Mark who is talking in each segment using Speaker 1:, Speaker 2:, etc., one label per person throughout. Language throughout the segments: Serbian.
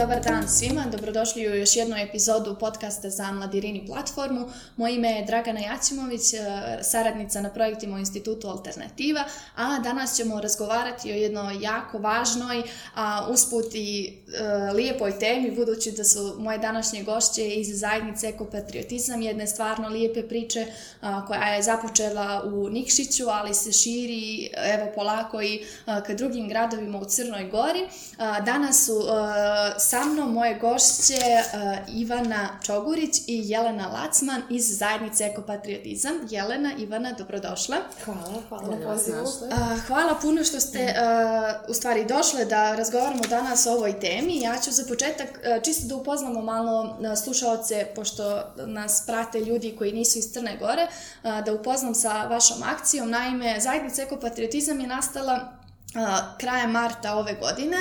Speaker 1: Dobar dan svima, dobrodošli u još jednu epizodu podcasta za Mladirini platformu. Moje ime je Dragana Jacimović, e, saradnica na projektima u Institutu Alternativa, a danas ćemo razgovarati o jednoj jako važnoj, a usput i e, lijepoj temi, budući da su moje današnje gošće iz zajednice Ekopatriotizam, jedne stvarno lijepe priče a, koja je započela u Nikšiću, ali se širi evo polako i a, ka drugim gradovima u Crnoj Gori. A, danas su a, sa mnom moje gošće uh, Ivana Čogurić i Jelena Lacman iz zajednice Ekopatriotizam. Jelena, Ivana, dobrodošla.
Speaker 2: Hvala, hvala na pozivu.
Speaker 1: Uh, hvala puno što ste uh, u stvari došle da razgovaramo danas o ovoj temi. Ja ću za početak uh, čisto da upoznamo malo uh, slušaoce, pošto nas prate ljudi koji nisu iz Crne Gore, uh, da upoznam sa vašom akcijom. Naime, zajednica Ekopatriotizam je nastala uh, krajem marta ove godine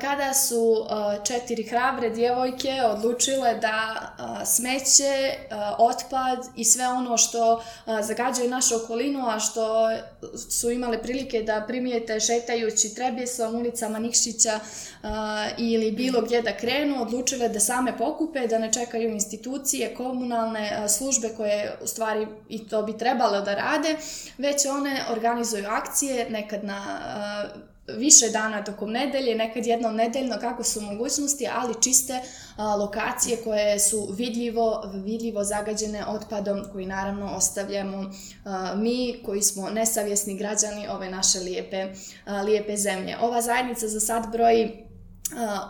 Speaker 1: kada su četiri hrabre djevojke odlučile da smeće, otpad i sve ono što zagađaju našu okolinu, a što su imale prilike da primijete šetajući Trebjesom, ulicama Nikšića ili bilo gdje da krenu, odlučile da same pokupe, da ne čekaju institucije, komunalne službe koje u stvari i to bi trebalo da rade, već one organizuju akcije nekad na više dana tokom nedelje, nekad jednom nedeljno kako su mogućnosti, ali čiste a, lokacije koje su vidljivo, vidljivo zagađene otpadom koji naravno ostavljamo a, mi koji smo nesavjesni građani ove naše lijepe, a, lijepe zemlje. Ova zajednica za sad broji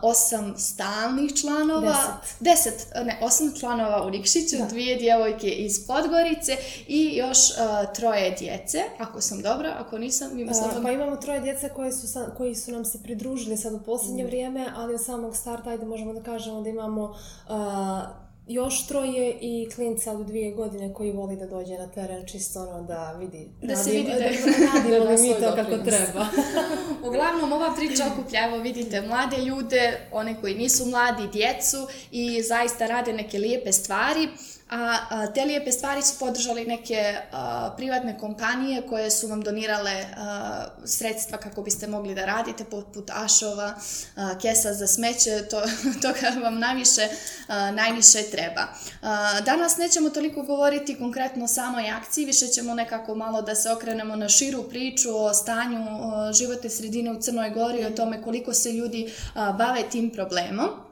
Speaker 1: osam stalnih članova, deset, deset ne, osam članova u Nikšiću, da. dvije djevojke iz Podgorice i još uh, troje djece, ako sam dobra, ako nisam,
Speaker 2: ima sad... Pa imamo troje djece koje su, sa, koji su nam se pridružili sad u posljednje mm. vrijeme, ali od samog starta, ajde možemo da kažemo da imamo uh, još troje i klinca od dvije godine koji voli da dođe na teren čisto ono da vidi
Speaker 1: da se vidi da,
Speaker 2: da radimo mi to kako treba.
Speaker 1: Uglavnom ova priča okuplja, evo vidite mlade ljude, one koji nisu mladi, djecu i zaista rade neke lijepe stvari a, a te lijepe stvari su podržali neke a, privatne kompanije koje su vam donirale a, sredstva kako biste mogli da radite, poput Ašova, a, kesa za smeće, to, toga vam najviše, a, najviše treba. A, danas nećemo toliko govoriti konkretno o samoj akciji, više ćemo nekako malo da se okrenemo na širu priču o stanju životne sredine u Crnoj Gori, o tome koliko se ljudi a, bave tim problemom.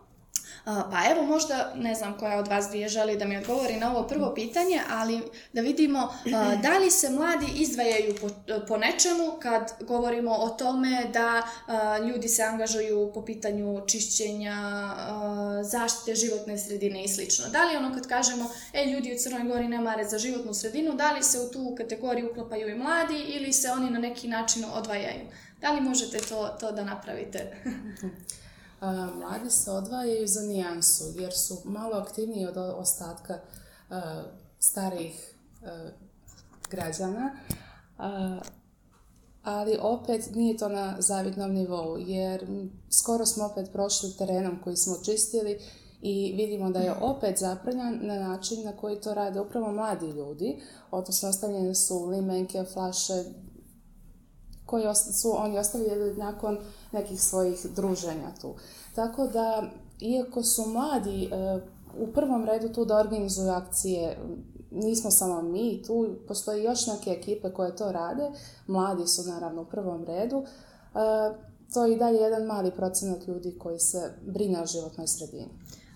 Speaker 1: Pa evo možda, ne znam koja od vas dvije želi da mi odgovori na ovo prvo pitanje, ali da vidimo da li se mladi izdvajaju po, po nečemu kad govorimo o tome da ljudi se angažuju po pitanju čišćenja, zaštite životne sredine i slično. Da li ono kad kažemo, e ljudi u Crnoj Gori ne mare za životnu sredinu, da li se u tu kategoriju uklapaju i mladi ili se oni na neki način odvajaju? Da li možete to, to da napravite?
Speaker 3: mladi se odvajaju za nijansu jer su malo aktivniji od ostatka starijih građana, ali opet nije to na zavidnom nivou jer skoro smo opet prošli terenom koji smo čistili i vidimo da je opet zaprljan na način na koji to rade upravo mladi ljudi, odnosno ostavljene su limenke, flaše, koje su oni ostavljali nakon nekih svojih druženja tu. Tako da, iako su mladi e, u prvom redu tu da organizuju akcije, nismo samo mi, tu postoji još neke ekipe koje to rade, mladi su naravno u prvom redu, e, to je i dalje jedan mali procenat ljudi koji se brine o životnoj sredini.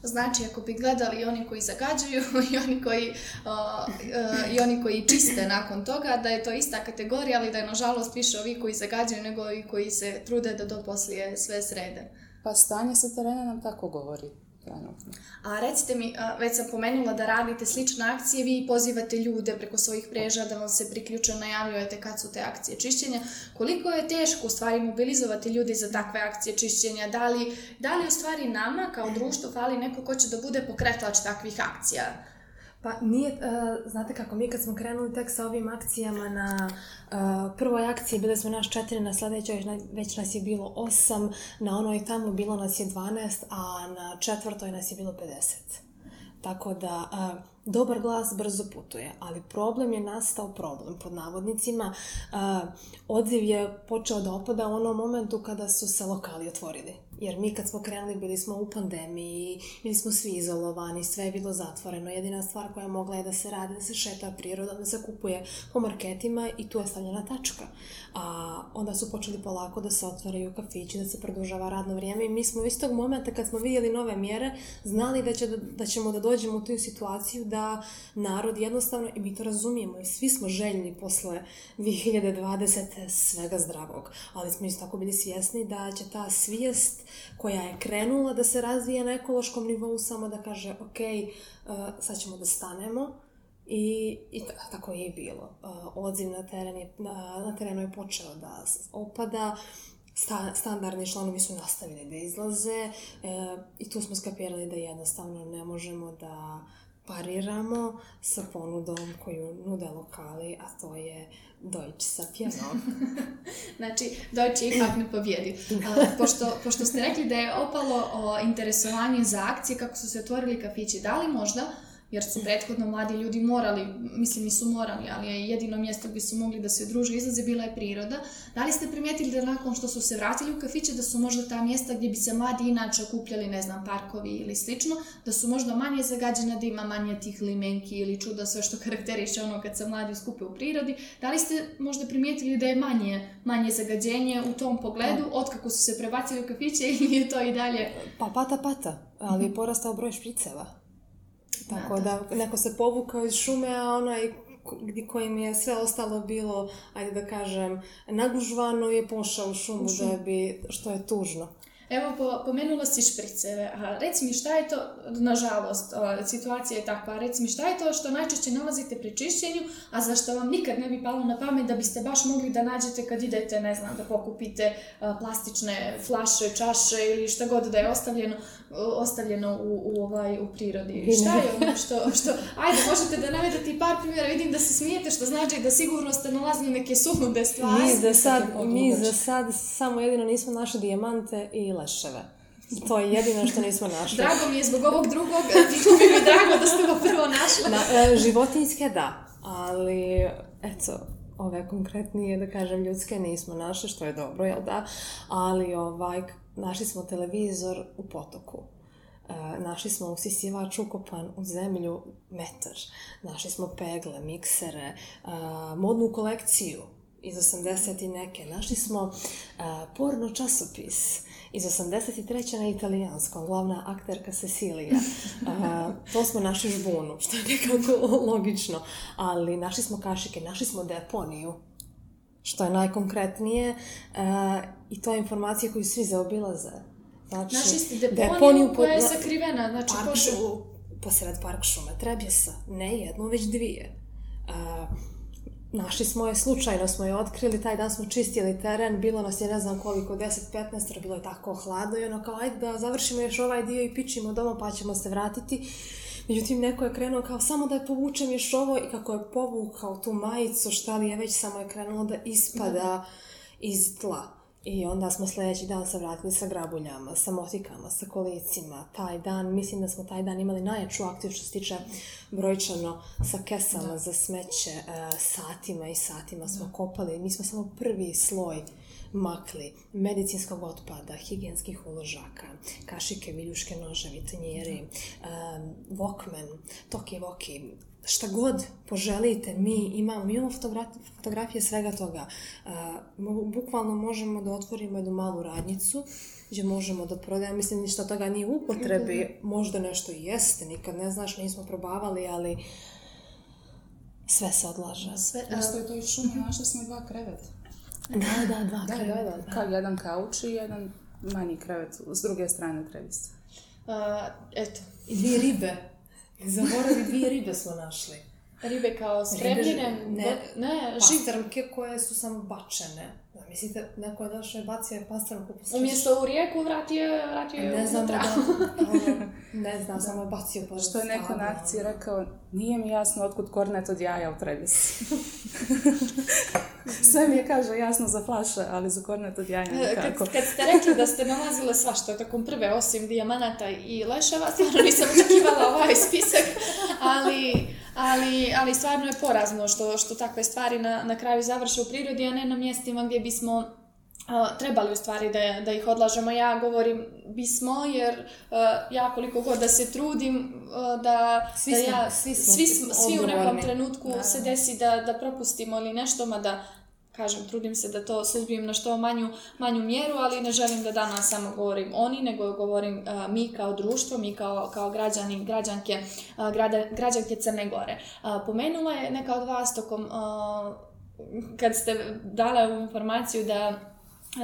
Speaker 1: Znači, ako bi gledali oni koji zagađuju i oni koji, uh, uh, i oni koji čiste nakon toga, da je to ista kategorija, ali da je nažalost više ovi koji zagađuju nego i koji se trude da to poslije sve srede.
Speaker 3: Pa stanje sa terena nam tako govori. Trenutno.
Speaker 1: A recite mi, već sam pomenula da radite slične akcije, vi pozivate ljude preko svojih preža da vam se priključe, najavljujete kad su te akcije čišćenja. Koliko je teško u stvari mobilizovati ljudi za takve akcije čišćenja? Da li, da li u stvari nama kao društvo fali neko ko će da bude pokretač takvih akcija?
Speaker 2: Pa nije, uh, znate kako, mi kad smo krenuli tek sa ovim akcijama na uh, prvoj akciji bili smo naš četiri, na sledećoj već nas je bilo osam, na onoj tamo bilo nas je 12, a na četvrtoj nas je bilo 50. Tako da, uh, dobar glas brzo putuje, ali problem je nastao problem pod navodnicima. Uh, odziv je počeo da opada u onom momentu kada su se lokali otvorili Jer mi kad smo krenuli bili smo u pandemiji, bili smo svi izolovani, sve je bilo zatvoreno. Jedina stvar koja mogla je da se radi, da se šeta priroda, da se kupuje po marketima i tu je stavljena tačka. A onda su počeli polako da se otvaraju kafići, da se produžava radno vrijeme i mi smo iz tog momenta kad smo vidjeli nove mjere znali da, će, da ćemo da dođemo u tu situaciju da narod jednostavno, i mi to razumijemo i svi smo željni posle 2020. svega zdravog, ali smo isto tako bili svjesni da će ta svijest koja je krenula da se razvija na ekološkom nivou samo da kaže ok, uh, sad ćemo da stanemo. I, i tako je i bilo. Uh, odziv na, teren je, na, na terenu je počeo da opada, sta, standardni članovi su nastavili da izlaze. Uh, i tu smo skapirali da jednostavno ne možemo da pariramo sa ponudom koju nude lokali, a to je Deutsch sa pjenom.
Speaker 1: znači, Deutsch ipak ne pobjedi. pošto, pošto ste rekli da je opalo o interesovanje za akcije kako su se otvorili kafići, da li možda jer su prethodno mladi ljudi morali, mislim nisu morali, ali je jedino mjesto gdje su mogli da se druže izlaze bila je priroda. Da li ste primijetili da nakon što su se vratili u kafiće da su možda ta mjesta gdje bi se mladi inače okupljali, ne znam, parkovi ili slično, da su možda manje zagađena, da ima manje tih limenki ili čuda, sve što karakteriše ono kad se mladi skupe u prirodi. Da li ste možda primijetili da je manje, manje zagađenje u tom pogledu, pa. otkako su se prebacili u kafiće ili je to i dalje?
Speaker 2: Pa pata pata, ali je porastao broj špriceva. Tako da, da neko se povukao iz šume, a onaj kojim je sve ostalo bilo, ajde da kažem, nagužvano je pošao u šumu, u šumu. da bi, što je tužno.
Speaker 1: Evo, po, pomenula si špriceve. A reci mi šta je to, nažalost, situacija je takva, reci mi šta je to što najčešće nalazite pri čišćenju, a za što vam nikad ne bi palo na pamet da biste baš mogli da nađete kad idete, ne znam, da pokupite a, plastične flaše, čaše ili šta god da je ostavljeno, ostavljeno u, u, ovaj, u prirodi. Šta je ono što, što... Ajde, možete da navedete i par primjera, vidim da se smijete, što znači da sigurno ste nalazili neke sulude stvari.
Speaker 2: Mi za sad, mi za sad samo jedino nismo našli dijamante i leševe. To je jedino što nismo našli.
Speaker 1: Drago mi je zbog ovog drugog, bi mi drago da ste ga prvo našli.
Speaker 2: Na, e, životinjske da, ali eto, ove konkretnije, da kažem, ljudske nismo našli, što je dobro, jel da? Ali ovaj, našli smo televizor u potoku. E, našli smo usisivač ukopan u zemlju metar. Našli smo pegle, miksere, e, modnu kolekciju iz 80 i neke. Našli smo e, porno časopis iz 83. na italijanskom, glavna akterka Cecilija. Uh, to smo našli žbunu, što je nekako logično. Ali našli smo kašike, našli smo deponiju, što je najkonkretnije. Uh, I to je informacija koju svi zaobilaze.
Speaker 1: Znači, našli ste deponiju, deponiju koja je sakrivena, znači
Speaker 2: park. Posred park šume Trebjesa, ne jednu, već dvije. Uh, Našli smo je, slučajno smo je otkrili, taj dan smo čistili teren, bilo nas je ne znam koliko, 10-15, bilo je tako hladno i ono kao ajde da završimo još ovaj dio i pičimo doma pa ćemo se vratiti. Međutim, neko je krenuo kao samo da je povučem još ovo i kako je povukao tu majicu, šta li je već samo je krenulo da ispada iz tla. I onda smo sljedeći dan se vratili sa grabuljama, sa motikama, sa kolicima. Taj dan, mislim da smo taj dan imali najjaču akciju što se tiče brojčano sa kesama da. za smeće, e, satima i satima smo da. kopali. Mi smo samo prvi sloj makli, medicinskog otpada, higijenskih uložaka, kašike, viljuške, noževi, tanjiri, um, Walkman, toki voki, šta god poželite, mi imamo, mi imamo fotografije, fotografije svega toga. Uh, bukvalno možemo da otvorimo jednu malu radnicu gdje možemo da prodajemo, mislim ništa toga nije u upotrebi, možda nešto i jeste, nikad ne znaš, nismo probavali, ali sve se odlaže.
Speaker 3: Sve, Isto je to i šuma, našli smo dva kreveta.
Speaker 2: Da, da, dva
Speaker 3: da, kreveta. Da, da. Kao jedan kauč i jedan manji krevet s druge strane trevice.
Speaker 1: Uh, eto.
Speaker 2: I dvije ribe. Zaboravi, dvije ribe smo našli.
Speaker 1: Ribe kao spremljene?
Speaker 2: Ne, ne, pastrmke koje su samo bačene. Da, mislite, neko je došao i bacio je pastrmku
Speaker 1: po Umjesto u rijeku vratio, vratio je
Speaker 2: Ne znam da, ne znam, samo bacio po
Speaker 3: Što je neko na akciji rekao, nije mi jasno otkud kornet od jaja u Trevis. Sve mi je, kaže, jasno za flaše, ali za kornet od jaja
Speaker 1: nikako. Kad, kad ste rekli da ste nalazile svašta tokom prve, osim dijamanata i leševa, stvarno nisam očekivala ovaj spisak, ali, ali, ali stvarno je porazno što, što takve stvari na, na kraju završe u prirodi, a ne na mjestima gdje bismo Uh, trebali u stvari da, da ih odlažemo. Ja govorim bismo jer uh, ja koliko god da se trudim uh, da,
Speaker 2: Svi
Speaker 1: da ja,
Speaker 2: svi smo
Speaker 1: svi, smo- svi u nekom trenutku
Speaker 2: Naravno.
Speaker 1: se desi da, da propustimo ili nešto, mada kažem, trudim se da to suzbijem na što manju, manju mjeru, ali ne želim da danas samo govorim oni, nego govorim a, mi kao društvo, mi kao, kao građani, građanke, a, grada, građanke Crne Gore. A, pomenula je neka od vas tokom, kad ste dale ovu informaciju da,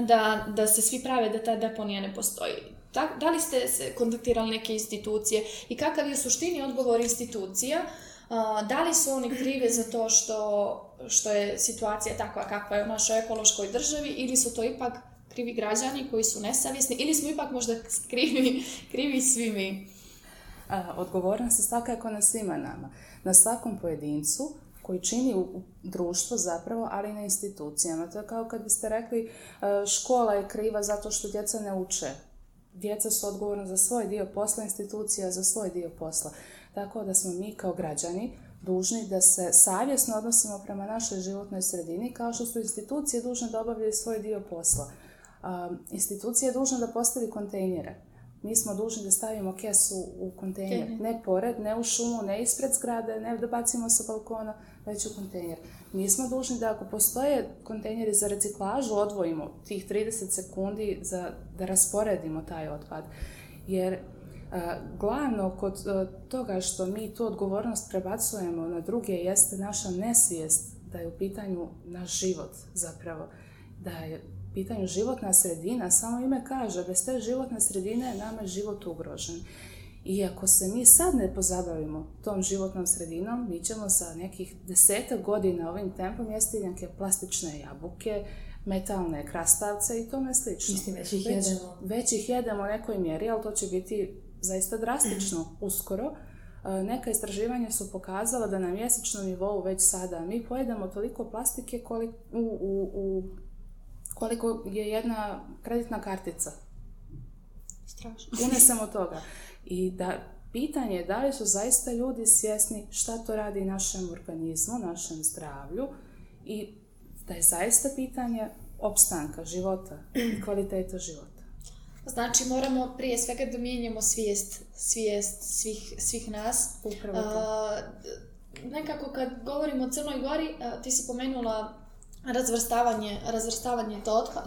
Speaker 1: da, da se svi prave da ta deponija ne postoji. Da, da li ste se kontaktirali neke institucije i kakav je suštini odgovor institucija? Da li su oni krivi za to što, što je situacija takva kakva je u našoj ekološkoj državi ili su to ipak krivi građani koji su nesavjesni ili smo ipak možda krivi, krivi svi mi?
Speaker 3: Odgovornost je svakako na svima nama. Na svakom pojedincu koji čini u u društvu zapravo, ali i na institucijama. To je kao kad biste rekli e, škola je kriva zato što djeca ne uče. Djeca su odgovorna za svoj dio posla, institucija za svoj dio posla. Tako da smo mi kao građani dužni da se savjesno odnosimo prema našoj životnoj sredini, kao što su institucije dužne da obavljaju svoj dio posla. A, institucija je dužna da postavi kontejnere. Mi smo dužni da stavimo kesu u kontejner. Ne pored, ne u šumu, ne ispred zgrade, ne da bacimo sa balkona, već u kontejner. Mi smo dužni da ako postoje kontejneri za reciklažu, odvojimo tih 30 sekundi za, da rasporedimo taj otpad. Jer a, glavno kod a, toga što mi tu odgovornost prebacujemo na druge jeste naša nesvijest da je u pitanju naš život zapravo. Da je u pitanju životna sredina, samo ime kaže, bez te životne sredine nama je život ugrožen. I ako se mi sad ne pozabavimo tom životnom sredinom, mi ćemo za nekih desetak godina ovim tempom jesti neke plastične jabuke, metalne krastavce i tome slično.
Speaker 2: Mislim, već ih
Speaker 3: Već-
Speaker 2: jedemo.
Speaker 3: Već ih jedemo u nekoj mjeri, ali to će biti zaista drastično uskoro. E, Neka istraživanja su pokazala da na mjesečnom nivou već sada mi pojedemo toliko plastike koliko, u, u, u, koliko je jedna kreditna kartica
Speaker 1: Strašno.
Speaker 3: unesemo toga. I da pitanje je da li su zaista ljudi svjesni šta to radi našem organizmu, našem zdravlju i da je zaista pitanje opstanka života i kvaliteta života.
Speaker 1: Znači moramo prije svega da mijenjamo svijest, svijest svih, svih nas.
Speaker 3: Upravo to.
Speaker 1: A, nekako kad govorimo o Crnoj Gori, a, ti si pomenula razvrstavanje, razvrstavanje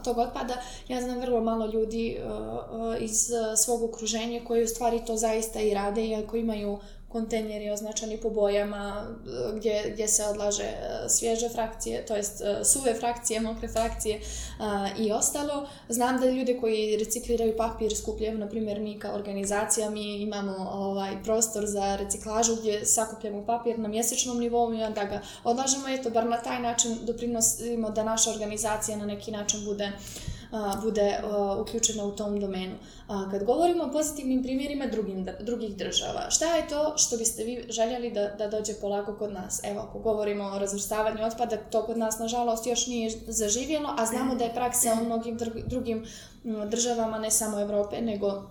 Speaker 1: tog otpada. Ja znam vrlo malo ljudi a, a, iz svog okruženja koji u stvari to zaista i rade, iako imaju kontejneri označeni po bojama a, gdje, gdje se odlaže a, svježe frakcije, to jest a, suve frakcije, mokre frakcije a, i ostalo. Znam da ljude koji recikliraju papir skupljaju, na primjer mi kao organizacija, mi imamo ovaj prostor za reciklažu gdje sakupljamo papir na mjesečnom nivou i onda ga odlažemo, eto, bar na taj način doprinosimo da naša organizacija na neki način bude bude uključena u tom domenu. A, kad govorimo o pozitivnim primjerima drugim, dr- drugih država, šta je to što biste vi željeli da, da dođe polako kod nas? Evo, ako govorimo o razvrstavanju otpada, to kod nas, nažalost, još nije zaživjelo, a znamo da je praksa u mnogim dr- drugim državama, ne samo Europe, nego,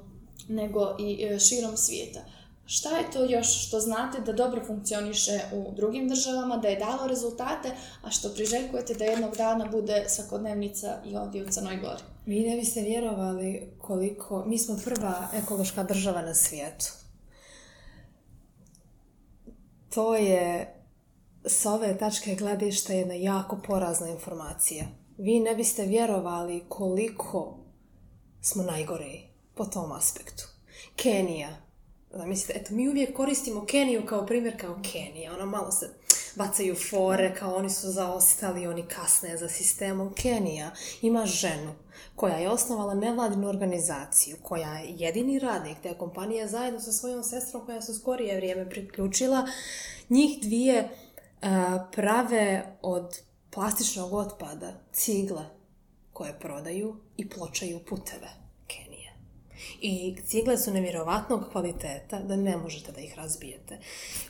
Speaker 1: nego i e, širom svijeta. Šta je to još što znate da dobro funkcioniše u drugim državama, da je dalo rezultate, a što priželjkujete da jednog dana bude svakodnevnica i ovdje u Crnoj Gori?
Speaker 2: Vi ne biste vjerovali koliko... Mi smo prva ekološka država na svijetu. To je s ove tačke gledišta jedna jako porazna informacija. Vi ne biste vjerovali koliko smo najgori po tom aspektu. Kenija. Zamislite, eto, mi uvijek koristimo Keniju kao primjer kao Kenija. Ono malo se bacaju fore, kao oni su zaostali, oni kasne za sistemom. Kenija ima ženu koja je osnovala nevladinu organizaciju, koja je jedini radnik te kompanije zajedno sa svojom sestrom koja se skorije vrijeme priključila. Njih dvije a, prave od plastičnog otpada cigle koje prodaju i pločaju puteve. I cigle su nevjerovatnog kvaliteta da ne možete da ih razbijete.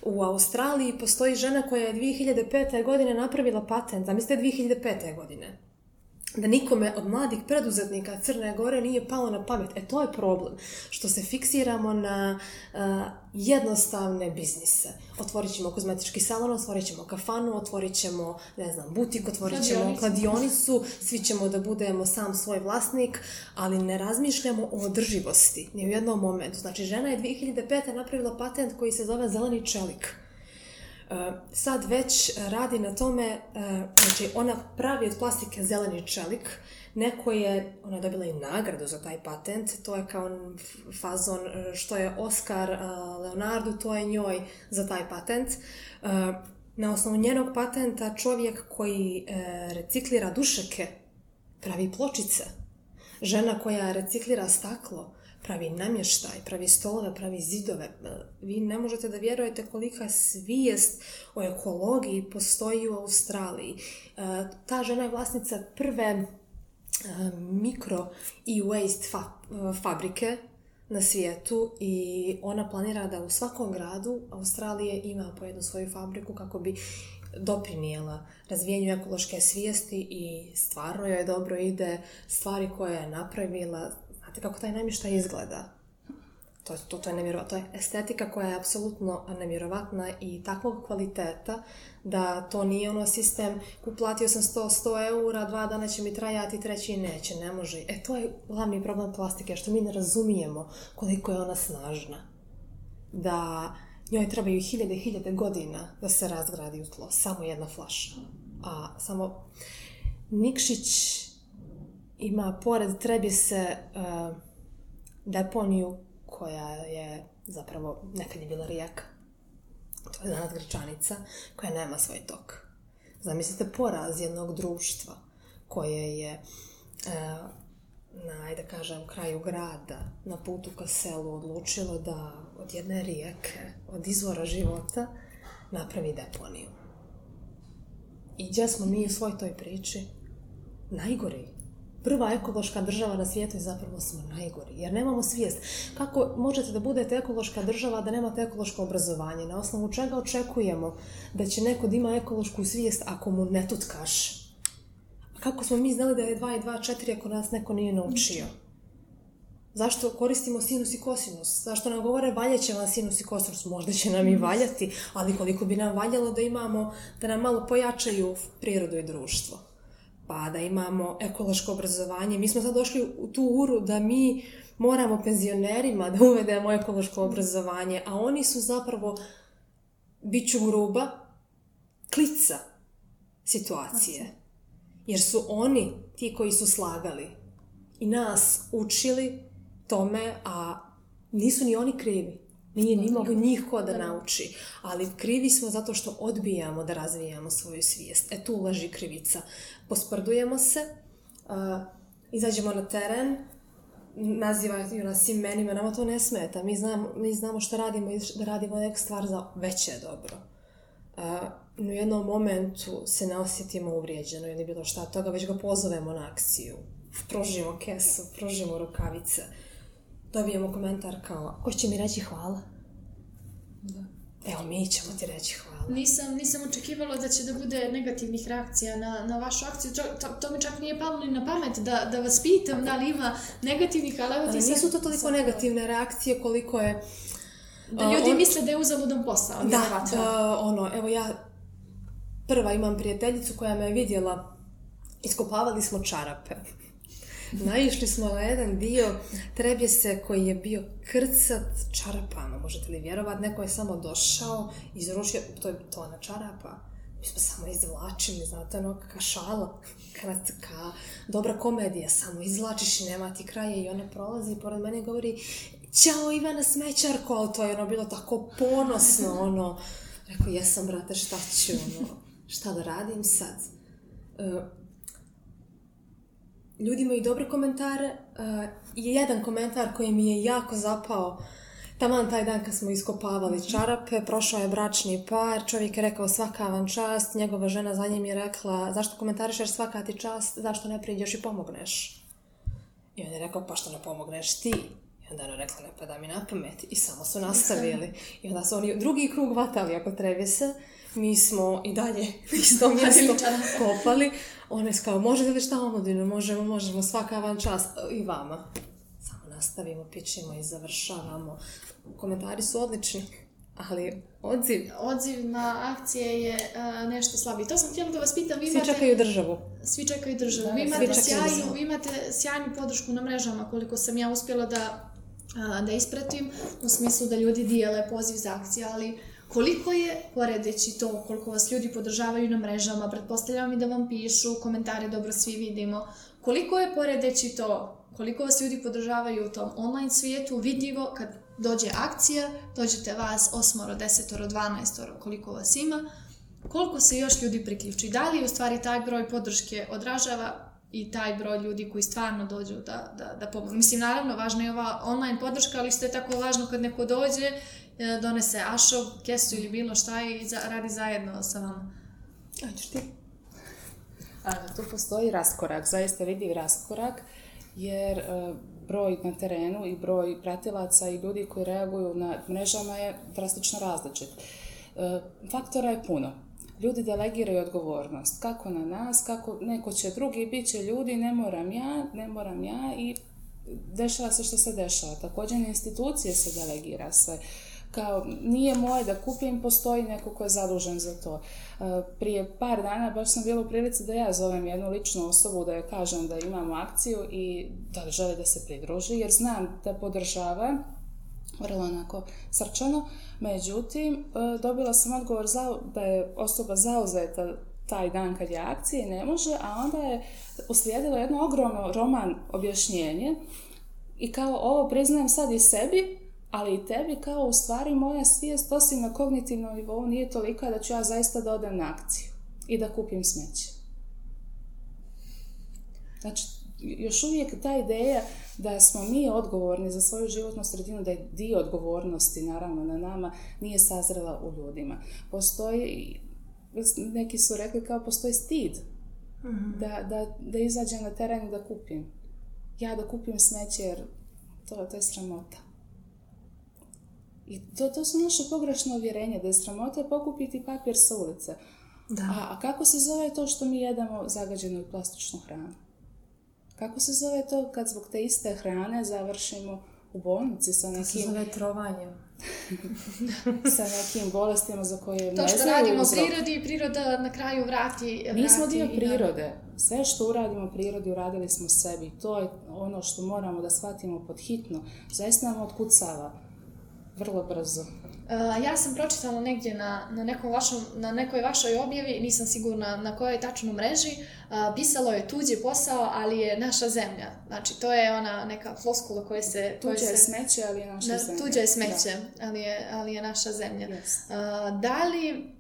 Speaker 2: U Australiji postoji žena koja je 2005. godine napravila patent, zamislite 2005. godine. Da nikome od mladih preduzetnika Crne Gore nije palo na pamet. E, to je problem. Što se fiksiramo na uh, jednostavne biznise. Otvorit ćemo kozmetički salon, otvorit ćemo kafanu, otvorit ćemo, ne znam, butik, otvorit ćemo kladionicu. kladionicu, svi ćemo da budemo sam svoj vlasnik, ali ne razmišljamo o održivosti, ni u jednom momentu. Znači, žena je 2005. napravila patent koji se zove zeleni čelik sad već radi na tome, e, znači ona pravi od plastike zeleni čelik, neko je, ona je dobila i nagradu za taj patent, to je kao fazon e, što je Oscar e, Leonardo, to je njoj za taj patent. Na osnovu njenog patenta čovjek koji reciklira dušeke pravi pločice. Žena koja reciklira staklo pravi namještaj, pravi stolove, pravi zidove. Vi ne možete da vjerujete kolika svijest o ekologiji postoji u Australiji. E, ta žena je vlasnica prve e, mikro i waste fabrike na svijetu i ona planira da u svakom gradu Australije ima po jednu svoju fabriku kako bi doprinijela razvijenju ekološke svijesti i stvarno joj dobro ide stvari koje je napravila Znate kako taj namještaj izgleda? To, to, to je nevjerovatno. To je estetika koja je apsolutno nevjerovatna i takvog kvaliteta da to nije ono sistem uplatio sam 100, 100 eura, dva dana će mi trajati, treći neće, ne može. E to je glavni problem plastike, što mi ne razumijemo koliko je ona snažna. Da njoj trebaju hiljade i hiljade godina da se razgradi u tlo. Samo jedna flaša. A samo Nikšić ima pored Trebise uh, deponiju koja je zapravo nekad je bila rijeka. To je danas Grčanica koja nema svoj tok. Zamislite poraz jednog društva koje je uh, na, ajde kažem, kraju grada, na putu ka selu odlučilo da od jedne rijeke, od izvora života, napravi deponiju. I gdje smo mi u svoj toj priči? Najgori prva ekološka država na svijetu i zapravo smo najgori, jer nemamo svijest. Kako možete da budete ekološka država da nemate ekološko obrazovanje? Na osnovu čega očekujemo da će neko da ima ekološku svijest ako mu ne tutkaš? Kako smo mi znali da je 2 i 2 4 ako nas neko nije naučio? Zašto koristimo sinus i kosinus? Zašto nam govore valjaće vam sinus i kosinus? Možda će nam i valjati, ali koliko bi nam valjalo da imamo, da nam malo pojačaju prirodu i društvo pa da imamo ekološko obrazovanje. Mi smo sad došli u tu uru da mi moramo penzionerima da uvedemo ekološko obrazovanje, a oni su zapravo, bit ću gruba, klica situacije. Jer su oni ti koji su slagali i nas učili tome, a nisu ni oni krivi. Nije ni mogu njih ko da nauči. Ali krivi smo zato što odbijamo da razvijamo svoju svijest. E tu leži krivica. Posprdujemo se, uh, izađemo na teren, nazivaju nas imenima, nama to ne smeta. Mi znamo, mi znamo što radimo i da radimo neku stvar za veće dobro. Uh, u jednom momentu se ne osjetimo uvrijeđeno ili bilo šta toga, već ga pozovemo na akciju. Prožimo kesu, prožimo rukavice dobijemo komentar kao, ko će mi reći hvala? Da. Evo, mi ćemo ti reći hvala.
Speaker 1: Nisam, nisam očekivala da će da bude negativnih reakcija na, na vašu akciju. To, to, to mi čak nije palo ni na pamet da, da vas pitam da li ima negativnih, ali evo ti
Speaker 2: sad... Nisu to toliko sad... negativne reakcije koliko je...
Speaker 1: Da ljudi uh, on... misle da je uzaludan posao.
Speaker 2: Da, uh, ono, evo ja prva imam prijateljicu koja me je vidjela, iskopavali smo čarape. Naišli smo na jedan dio trebjese koji je bio krcat čarapama, možete li vjerovat, neko je samo došao, izrušio, to je to na čarapa, mi smo samo izvlačili, znate, ono, kaka šala, ka dobra komedija, samo izvlačiš i nema ti kraja i ona prolazi pored mene i govori Ćao Ivana Smećarko, ali to je ono bilo tako ponosno, ono, rekao, jesam, brate, šta ću, ono, šta da radim sad? Ljudi imaju dobre komentare uh, i jedan komentar koji mi je jako zapao Taman taj dan kad smo iskopavali mhm. čarape, prošao je bračni par, čovjek je rekao svaka vam čast, njegova žena za njim je rekla zašto komentarišeš svaka ti čast, zašto ne priđeš i pomogneš? I on je rekao pa što ne pomogneš ti? I onda ona rekla ne da mi na pamet i samo su nastavili. I onda su oni drugi krug vatali ako treba se. Mi smo i dalje isto mjesto kopali. One su kao, možete li šta omladinu? Možemo, možemo, svaka vam čast. I vama. Samo nastavimo, pićemo i završavamo. Komentari su odlični, ali odziv...
Speaker 1: Odziv na akcije je uh, nešto slabiji. To sam htjela da vas pitam. Vi
Speaker 2: Svi
Speaker 1: imate...
Speaker 2: čekaju državu.
Speaker 1: Svi čekaju državu.
Speaker 3: Da,
Speaker 1: vi,
Speaker 3: svi
Speaker 1: imate
Speaker 2: čekaju
Speaker 1: sjajnu, vi imate sjajnu podršku na mrežama, koliko sam ja uspjela da, a, da ispratim, u smislu da ljudi dijele poziv za akcije, ali koliko je, poredeći to, koliko vas ljudi podržavaju na mrežama, pretpostavljam i da vam pišu, komentare dobro svi vidimo, koliko je poredeći to, koliko vas ljudi podržavaju u tom online svijetu, vidljivo kad dođe akcija, dođete vas osmoro, desetoro, dvanaestoro, koliko vas ima, koliko se još ljudi priključi. Da li u stvari taj broj podrške odražava i taj broj ljudi koji stvarno dođu da, da, da pomogu. Mislim, naravno, važna je ova online podrška, ali isto je tako važno kad neko dođe, donese ašov, kesu ili bilo šta i za, radi zajedno sa vama.
Speaker 2: Ajde, ti.
Speaker 3: A, tu postoji raskorak, zaista vidljiv raskorak, jer e, broj na terenu i broj pratilaca i ljudi koji reaguju na mrežama je drastično različit. E, faktora je puno. Ljudi delegiraju odgovornost, kako na nas, kako neko će drugi, bit će ljudi, ne moram ja, ne moram ja i dešava se što se dešava. Također na institucije se delegira sve. Kao, nije moje da kupim, postoji neko ko je zadužen za to. E, Prije par dana baš sam bila u prilici da ja zovem jednu ličnu osobu da joj kažem da imamo akciju i da li želi da se pridruži, jer znam da podržava vrlo onako srčano. Međutim, e, dobila sam odgovor za, da je osoba zauzeta taj dan kad je akcija ne može, a onda je uslijedilo jedno ogromno roman objašnjenje i kao ovo priznajem sad i sebi, ali i tebi kao u stvari moja svijest osim na kognitivnom nivou nije tolika da ću ja zaista da odem na akciju i da kupim smeće. Znači, još uvijek ta ideja da smo mi odgovorni za svoju životnu sredinu, da je dio odgovornosti naravno na nama, nije sazrela u ljudima. Postoji, neki su rekli kao postoji stid da, da, da izađem na teren i da kupim. Ja da kupim smeće jer to, to je sramota. I to, to su naše pogrešno uvjerenje, da je sramota pokupiti papir sa ulice.
Speaker 2: Da.
Speaker 3: A, a kako se zove to što mi jedemo zagađenu plastičnu hranu? Kako se zove to kad zbog te iste hrane završimo u bolnici sa
Speaker 2: To se
Speaker 3: nekim,
Speaker 2: zove trovanje.
Speaker 3: sa nekim bolestima za koje
Speaker 1: To
Speaker 3: ne
Speaker 1: što
Speaker 3: znaju
Speaker 1: radimo
Speaker 3: uzrok?
Speaker 1: prirodi i priroda na kraju vrati...
Speaker 3: Mi smo
Speaker 1: vrati
Speaker 3: dio prirode. Sve što uradimo prirodi, uradili smo sebi. To je ono što moramo da shvatimo pod hitno. Zaista nam otkucava vrlo brzo.
Speaker 1: Uh, ja sam pročitala negdje na, na, nekom vašom, na nekoj vašoj objavi, nisam sigurna na kojoj tačno mreži, uh, pisalo je tuđi posao, ali je naša zemlja. Znači, to je ona neka floskula koja se... koja
Speaker 3: Tuđe je
Speaker 1: se,
Speaker 3: smeće, ali je naša
Speaker 1: da,
Speaker 3: zemlja.
Speaker 1: tuđe je smeće, ali, je, ali je naša zemlja.
Speaker 3: Jest.
Speaker 1: Uh, da li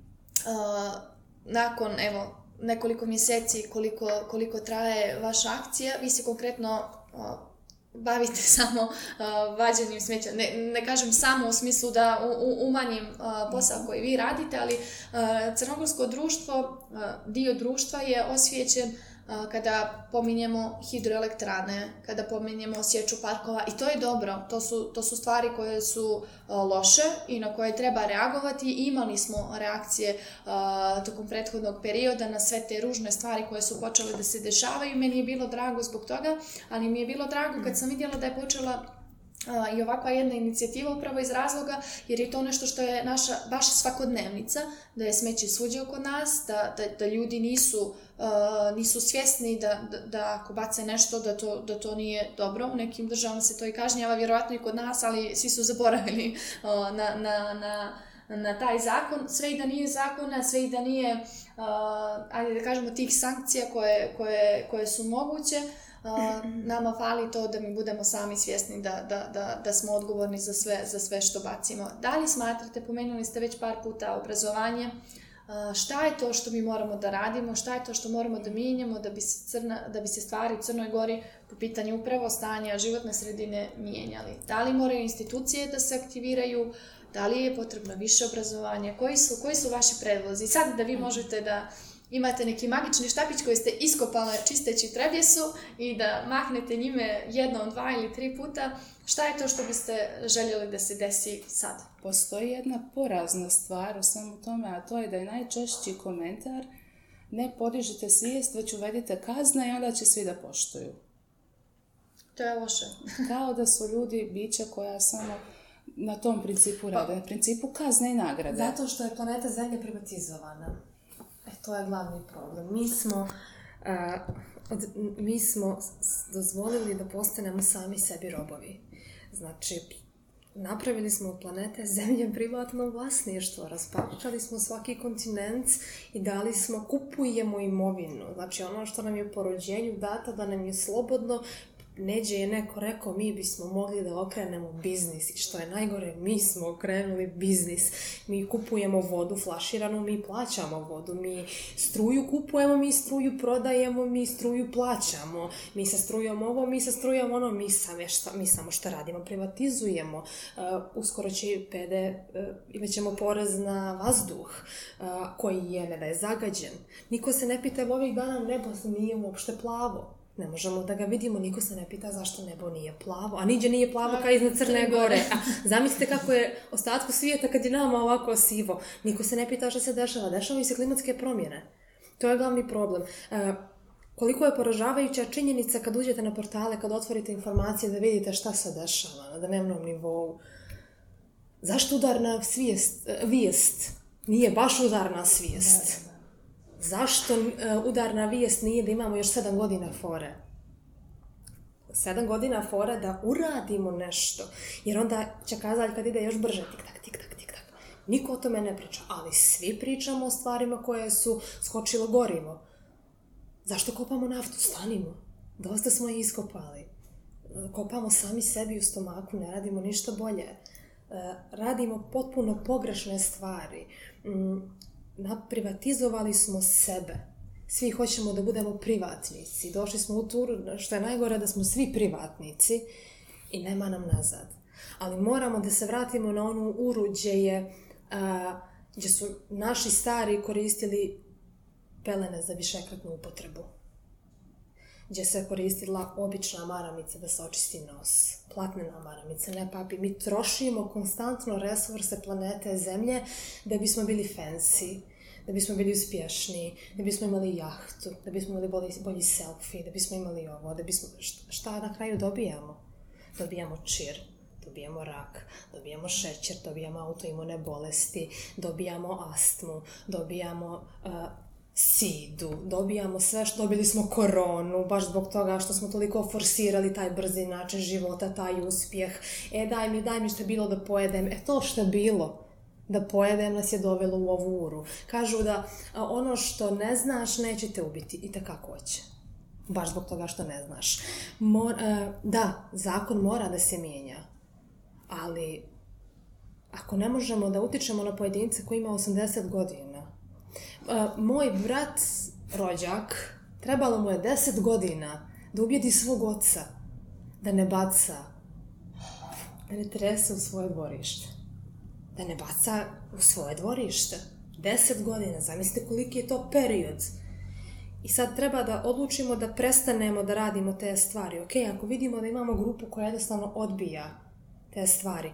Speaker 1: nakon, evo, nekoliko mjeseci koliko, koliko traje vaša akcija, vi se konkretno bavite samo uh, vađenjem smeća. Ne, ne kažem samo u smislu da u, u- umanjim uh, posao koji vi radite, ali uh, crnogorsko društvo, uh, dio društva je osvijećen uh, kada pominjemo hidroelektrane, kada pominjemo sječu parkova i to je dobro. To su, to su stvari koje su loše i na koje treba reagovati. Imali smo reakcije tokom prethodnog perioda na sve te ružne stvari koje su počele da se dešavaju. Meni je bilo drago zbog toga, ali mi je bilo drago kad sam vidjela da je počela i ovakva jedna inicijativa upravo iz razloga jer je to nešto što je naša baš svakodnevnica, da je smeće svuđe oko nas, da, da, da ljudi nisu, a, nisu svjesni da, da, da ako bace nešto da to, da to nije dobro. U nekim državama se to i kažnjava, vjerojatno i kod nas, ali svi su zaboravili a, na, na, na, na taj zakon, sve i da nije zakona, sve i da nije, uh, ajde da kažemo, tih sankcija koje, koje, koje su moguće, uh, nama fali to da mi budemo sami svjesni da, da, da, da smo odgovorni za sve, za sve što bacimo. Da li smatrate, pomenuli ste već par puta obrazovanje, uh, šta je to što mi moramo da radimo, šta je to što moramo da mijenjamo da bi se, crna, da bi se stvari u Crnoj Gori po pitanju upravo stanja životne sredine mijenjali? Da li moraju institucije da se aktiviraju, da li je potrebno više obrazovanja, koji su, koji su vaši predlozi? Sad da vi možete da imate neki magični štapić koji ste iskopali čisteći trebjesu i da mahnete njime jednom, dva ili tri puta, šta je to što biste željeli da se desi sad?
Speaker 3: Postoji jedna porazna stvar u svemu tome, a to je da je najčešći komentar ne podižite svijest, već uvedite kazne i onda će svi da poštuju.
Speaker 1: To je loše.
Speaker 3: Kao da su ljudi bića koja samo na tom principu rade, na principu kazne i nagrade.
Speaker 2: Zato što je planeta Zemlja privatizovana. E, to je glavni problem. Mi smo, od, mi smo dozvolili da postanemo sami sebi robovi. Znači, napravili smo planete Zemlje privatno vlasništvo, raspačali smo svaki kontinent i dali smo, kupujemo imovinu. Znači, ono što nam je po rođenju data da nam je slobodno, neđe je neko rekao mi bismo mogli da okrenemo biznis i što je najgore, mi smo okrenuli biznis. Mi kupujemo vodu flaširanu, mi plaćamo vodu, mi struju kupujemo, mi struju prodajemo, mi struju plaćamo, mi sa strujom ovo, mi sa strujom ono, mi, same šta, mi samo što radimo, privatizujemo. Uh, uskoro će PD, uh, imat ćemo porez na vazduh uh, koji je, ne da je zagađen. Niko se ne pita, ovih dana nebo nije uopšte plavo ne možemo da ga vidimo, niko se ne pita zašto nebo nije plavo, a niđe nije plavo kao iznad Crne Gore. A zamislite kako je ostatku svijeta kad je nama ovako sivo. Niko se ne pita šta se dešava, dešavaju se klimatske promjene. To je glavni problem. E, koliko je poražavajuća činjenica kad uđete na portale, kad otvorite informacije da vidite šta se dešava na dnevnom nivou. Zašto udarna svijest, vijest nije baš udarna svijest? Zašto uh, udarna vijest nije da imamo još sedam godina fore? Sedam godina fore da uradimo nešto. Jer onda će kazati kad ide još brže, tik tak, tik tak, tik tak. Niko o tome ne priča, ali svi pričamo o stvarima koje su skočilo gorivo. Zašto kopamo naftu? Stanimo. Dosta smo je iskopali. Kopamo sami sebi u stomaku, ne radimo ništa bolje. Radimo potpuno pogrešne stvari mm, privatizovali smo sebe. Svi hoćemo da budemo privatnici. Došli smo u turu, što je najgore, da smo svi privatnici i nema nam nazad. Ali moramo da se vratimo na onu uru gdje, je, a, gdje su naši stari koristili pelene za višekratnu upotrebu gdje se koristila obična maramica da se očisti nos. Platnena maramica, ne papi. Mi trošimo konstantno resurse planete Zemlje da bismo bili fancy, da bismo bili uspješni, da bismo imali jahtu, da bismo imali bolji, bolji selfie, da bismo imali ovo, da bismo... Šta na kraju dobijamo? Dobijamo čir, dobijamo rak, dobijamo šećer, dobijamo autoimune bolesti, dobijamo astmu, dobijamo uh, sidu, dobijamo sve što dobili smo koronu, baš zbog toga što smo toliko forsirali taj brzi način života, taj uspjeh. E, daj mi, daj mi što je bilo da pojedem. E, to što je bilo da pojedem nas je dovelo u ovu uru. Kažu da ono što ne znaš neće te ubiti i takako hoće. Baš zbog toga što ne znaš. Mor, da, zakon mora da se mijenja, ali ako ne možemo da utičemo na pojedince koji ima 80 godina, moj brat, rođak, trebalo mu je 10 godina da ubijedi svog oca, da ne baca, da ne trese u svoje dvorište da ne baca u svoje dvorište. Deset godina, zamislite koliki je to period. I sad treba da odlučimo da prestanemo da radimo te stvari. Ok, ako vidimo da imamo grupu koja jednostavno odbija te stvari,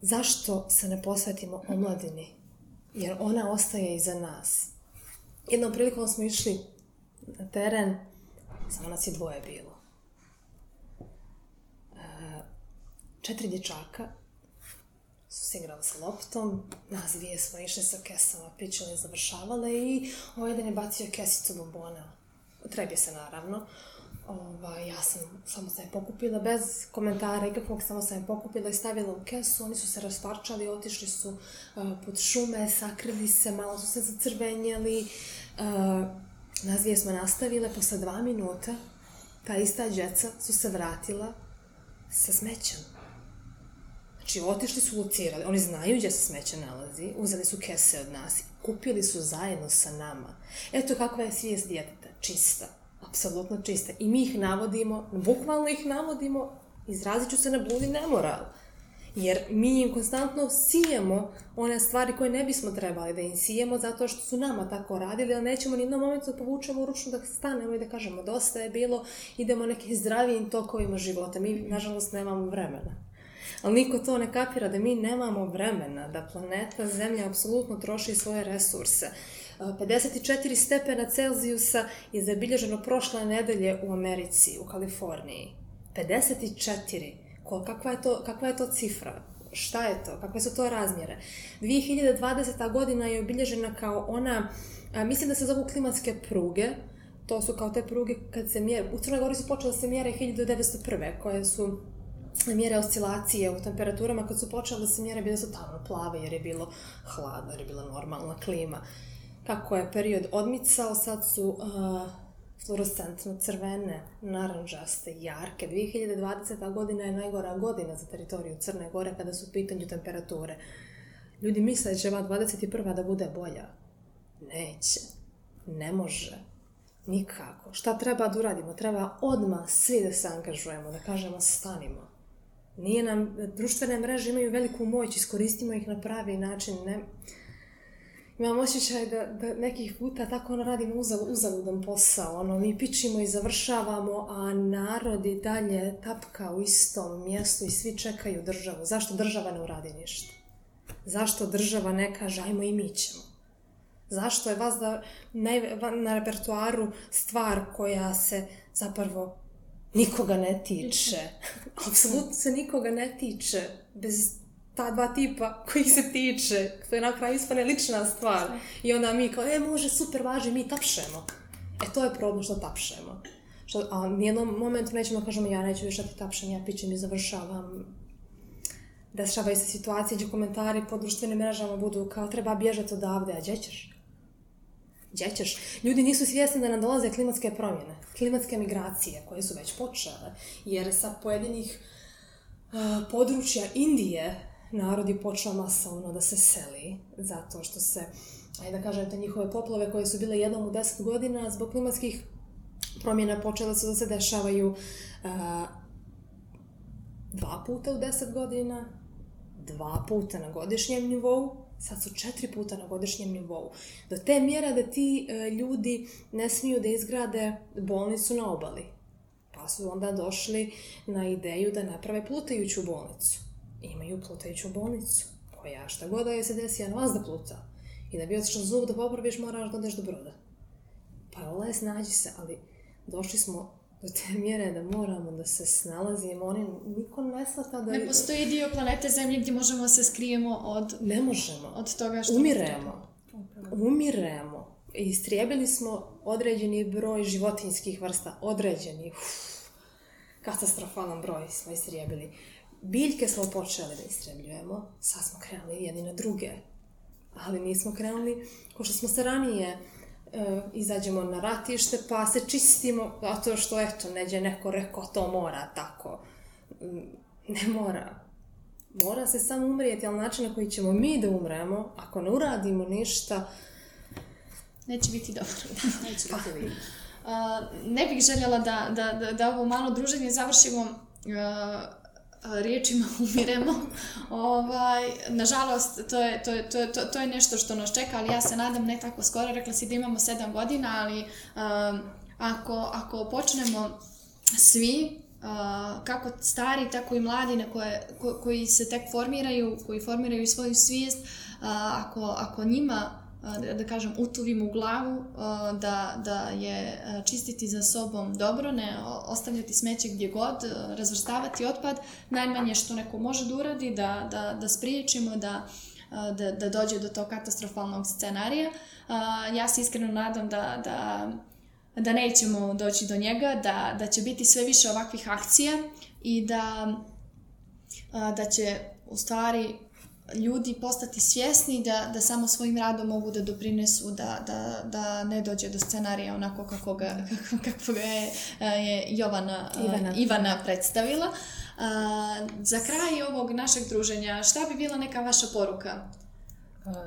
Speaker 2: zašto se ne posvetimo omladini? Jer ona ostaje iza nas. Jednom prilikom smo išli na teren, samo nas je dvoje bilo. E, četiri dječaka se igrali sa loptom, nas dvije smo išli sa kesama, pričali, završavale i ovaj jedan je bacio kesicu bombona. Trebje se naravno. Ovaj, ja sam samo sam je pokupila bez komentara ikakvog, samo sam je pokupila i stavila u kesu. Oni su se rasparčali, otišli su uh, pod šume, sakrili se, malo su se zacrvenjeli. Uh, nas dvije smo nastavile, posle dva minuta ta ista djeca su se vratila sa smećem Znači, otišli su lucirali, oni znaju gdje se smeće nalazi, uzeli su kese od nas, kupili su zajedno sa nama. Eto kakva je svijest djeteta, čista, apsolutno čista. I mi ih navodimo, bukvalno ih navodimo, izrazit ću se na bludi nemoral. Jer mi im konstantno sijemo one stvari koje ne bismo trebali da im sijemo zato što su nama tako radili, ali nećemo ni jednom momentu da povučemo ručno da stanemo i da kažemo dosta je bilo, idemo nekim zdravijim tokovima života. Mi, nažalost, nemamo vremena. Ali niko to ne kapira da mi nemamo vremena, da planeta Zemlja apsolutno troši svoje resurse. 54 stepena Celzijusa je zabilježeno prošle nedelje u Americi, u Kaliforniji. 54. Ko, kakva, je to, kakva je to cifra? Šta je to? Kakve su to razmjere? 2020. godina je obilježena kao ona, a, mislim da se zovu klimatske pruge, to su kao te pruge kad se mjere, u Crnoj Gori su počele da se mjere 1901. koje su mjere oscilacije u temperaturama, kad su počele da se mjere, bile su tamno plave jer je bilo hladno, jer je bila normalna klima. Kako je period odmicao, sad su uh, fluorescentno crvene, naranđaste, jarke. 2020. godina je najgora godina za teritoriju Crne Gore kada su u pitanju temperature. Ljudi misle da će ova 21. da bude bolja. Neće. Ne može. Nikako. Šta treba da uradimo? Treba odmah svi da se angažujemo, da kažemo stanimo. Nije nam, društvene mreže imaju veliku moć, iskoristimo ih na pravi način. Ne, imam osjećaj da, da nekih puta tako ono radimo uzal, uzaludan posao. Ono, mi pičimo i završavamo, a narod i dalje tapka u istom mjestu i svi čekaju državu. Zašto država ne uradi ništa? Zašto država ne kaže, ajmo i mi ćemo? Zašto je vas da naj, na repertuaru stvar koja se zapravo nikoga ne tiče. Apsolutno se nikoga ne tiče. Bez ta dva tipa koji se tiče. To je na kraju ispane lična stvar. I onda mi kao, e, može, super, važi, mi tapšemo. E, to je problem što tapšemo. Što, a nijednom momentu nećemo da kažemo, ja neću više ti tapšem, ja pićem i završavam. Dešavaju se situacije gdje komentari po društvenim mrežama budu kao, treba bježati odavde, a gdje ćeš? Gdje ćeš? Ljudi nisu svjesni da nam dolaze klimatske promjene, klimatske migracije koje su već počele, jer sa pojedinih uh, područja Indije narod je počeo masovno da se seli, zato što se, ajde da kažem, te njihove poplove koje su bile jednom u deset godina, zbog klimatskih promjena počele su da se dešavaju uh, dva puta u deset godina, dva puta na godišnjem nivou, sad su četiri puta na godišnjem nivou. Do te mjere da ti e, ljudi ne smiju da izgrade bolnicu na obali. Pa su onda došli na ideju da naprave plutajuću bolnicu. Imaju plutajuću bolnicu koja šta god da je se desi, a na vas da pluta. I da bi otišao zub da popraviš, moraš da odeš do broda. Pa les nađi se, ali došli smo do te mjere da moramo da se snalazimo, oni, niko ne shvata da...
Speaker 1: Ne postoji dio planete Zemlje gdje možemo da se skrijemo od...
Speaker 2: Ne možemo.
Speaker 1: Od toga što...
Speaker 2: Umiremo. Umiremo. Istrijebili smo određeni broj životinskih vrsta. Određeni. Uf, katastrofalan broj smo istrijebili. Biljke smo počeli da istrebljujemo, sad smo krenuli jedni na druge. Ali nismo krenuli, ko što smo se ranije e, izađemo na ratište pa se čistimo, zato što eto, neđe neko rekao to mora tako. Mm, Ne mora. Mora se samo umrijeti, ali način na koji ćemo mi da umremo, ako ne uradimo ništa,
Speaker 1: Neće biti dobro.
Speaker 3: Neće biti.
Speaker 1: Uh, ne bih željela da, da, da, da ovo malo druženje završimo uh, riječima umiremo. ovaj, nažalost, to je, to, je, to, je, to, je nešto što nas čeka, ali ja se nadam ne tako skoro. Rekla si da imamo sedam godina, ali um, ako, ako počnemo svi, uh, kako stari, tako i mladi na koje, ko, koji se tek formiraju, koji formiraju svoju svijest, uh, ako, ako njima da, da kažem, utuvimo u glavu da, da je čistiti za sobom dobro, ne ostavljati smeće gdje god, razvrstavati otpad, najmanje što neko može da uradi, da, da, da spriječimo da, da, da dođe do tog katastrofalnog scenarija. Ja se iskreno nadam da, da, da nećemo doći do njega, da, da će biti sve više ovakvih akcija i da, da će u stvari ljudi postati svjesni da, da samo svojim radom mogu da doprinesu da, da, da ne dođe do scenarija onako kako ga, kako ga je, je Jovana,
Speaker 2: Ivana.
Speaker 1: Ivana predstavila. A, za kraj ovog našeg druženja, šta bi bila neka vaša poruka?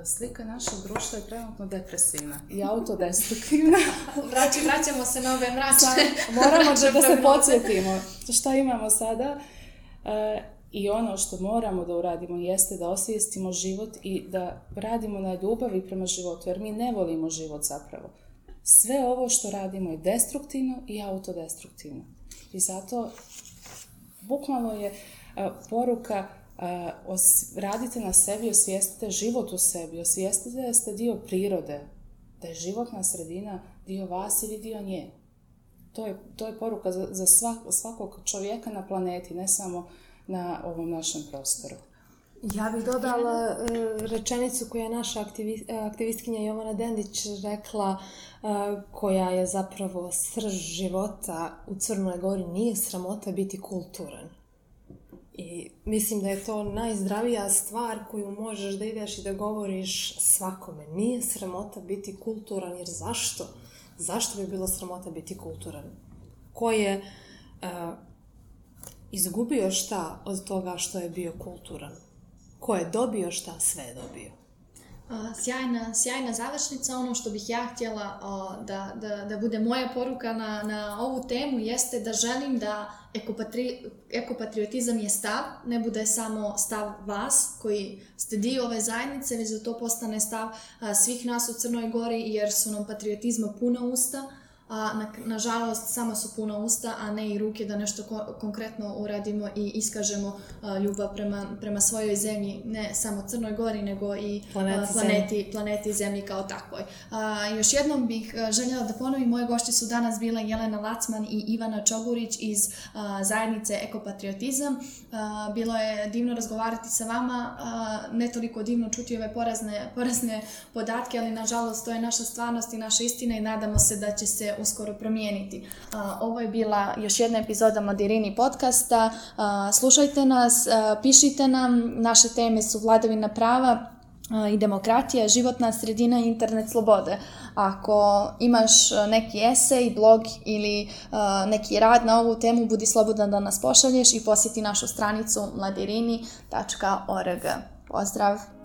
Speaker 3: Slika našeg društva je trenutno depresivna i autodestruktivna.
Speaker 1: Vraći, vraćamo se na ove mračne.
Speaker 3: Moramo da, da se podsjetimo šta imamo sada. I ono što moramo da uradimo jeste da osvijestimo život i da radimo na ljubavi prema životu, jer mi ne volimo život zapravo. Sve ovo što radimo je destruktivno i autodestruktivno. I zato bukvalno je a, poruka a, os, radite na sebi, osvijestite život u sebi, osvijestite da ste dio prirode, da je životna sredina dio vas ili dio nje. To je, to je poruka za, za svak, svakog čovjeka na planeti, ne samo na ovom našem prostoru.
Speaker 2: Ja bih dodala uh, rečenicu koju je naša aktivi, aktivistkinja Jovana Dendić rekla, uh, koja je zapravo srž života u Crnoj Gori, nije sramota biti kulturan. I mislim da je to najzdravija stvar koju možeš da ideš i da govoriš svakome. Nije sramota biti kulturan, jer zašto? Zašto bi bilo sramota biti kulturan? Ko je uh, izgubio šta od toga što je bio kulturan? Ko je dobio šta, sve je dobio.
Speaker 1: Sjajna, sjajna završnica. Ono što bih ja htjela da, da, da bude moja poruka na, na ovu temu jeste da želim da ekopatri, ekopatriotizam je stav, ne bude samo stav vas koji ste dio ove zajednice, već da to postane stav svih nas u Crnoj Gori jer su nam patriotizma puna usta a na, nažalost samo su puna usta, a ne i ruke da nešto ko konkretno uradimo i iskažemo a, ljubav prema, prema svojoj zemlji, ne samo Crnoj Gori, nego i planeti, a, planeti, planeti zemlji kao takvoj. A, još jednom bih željela da ponovim, moje gošće su danas bile Jelena Lacman i Ivana Čogurić iz a, zajednice Ekopatriotizam. A, bilo je divno razgovarati sa vama, a, ne toliko divno čuti ove porazne, porazne podatke, ali nažalost to je naša stvarnost i naša istina i nadamo se da će se uskoro promijeniti. Ovo je bila još jedna epizoda Madirini podcasta. Slušajte nas, pišite nam, naše teme su vladavina prava, i demokratija, životna sredina i internet slobode. Ako imaš neki esej, blog ili neki rad na ovu temu, budi slobodan da nas pošalješ i posjeti našu stranicu mladirini.org. Pozdrav!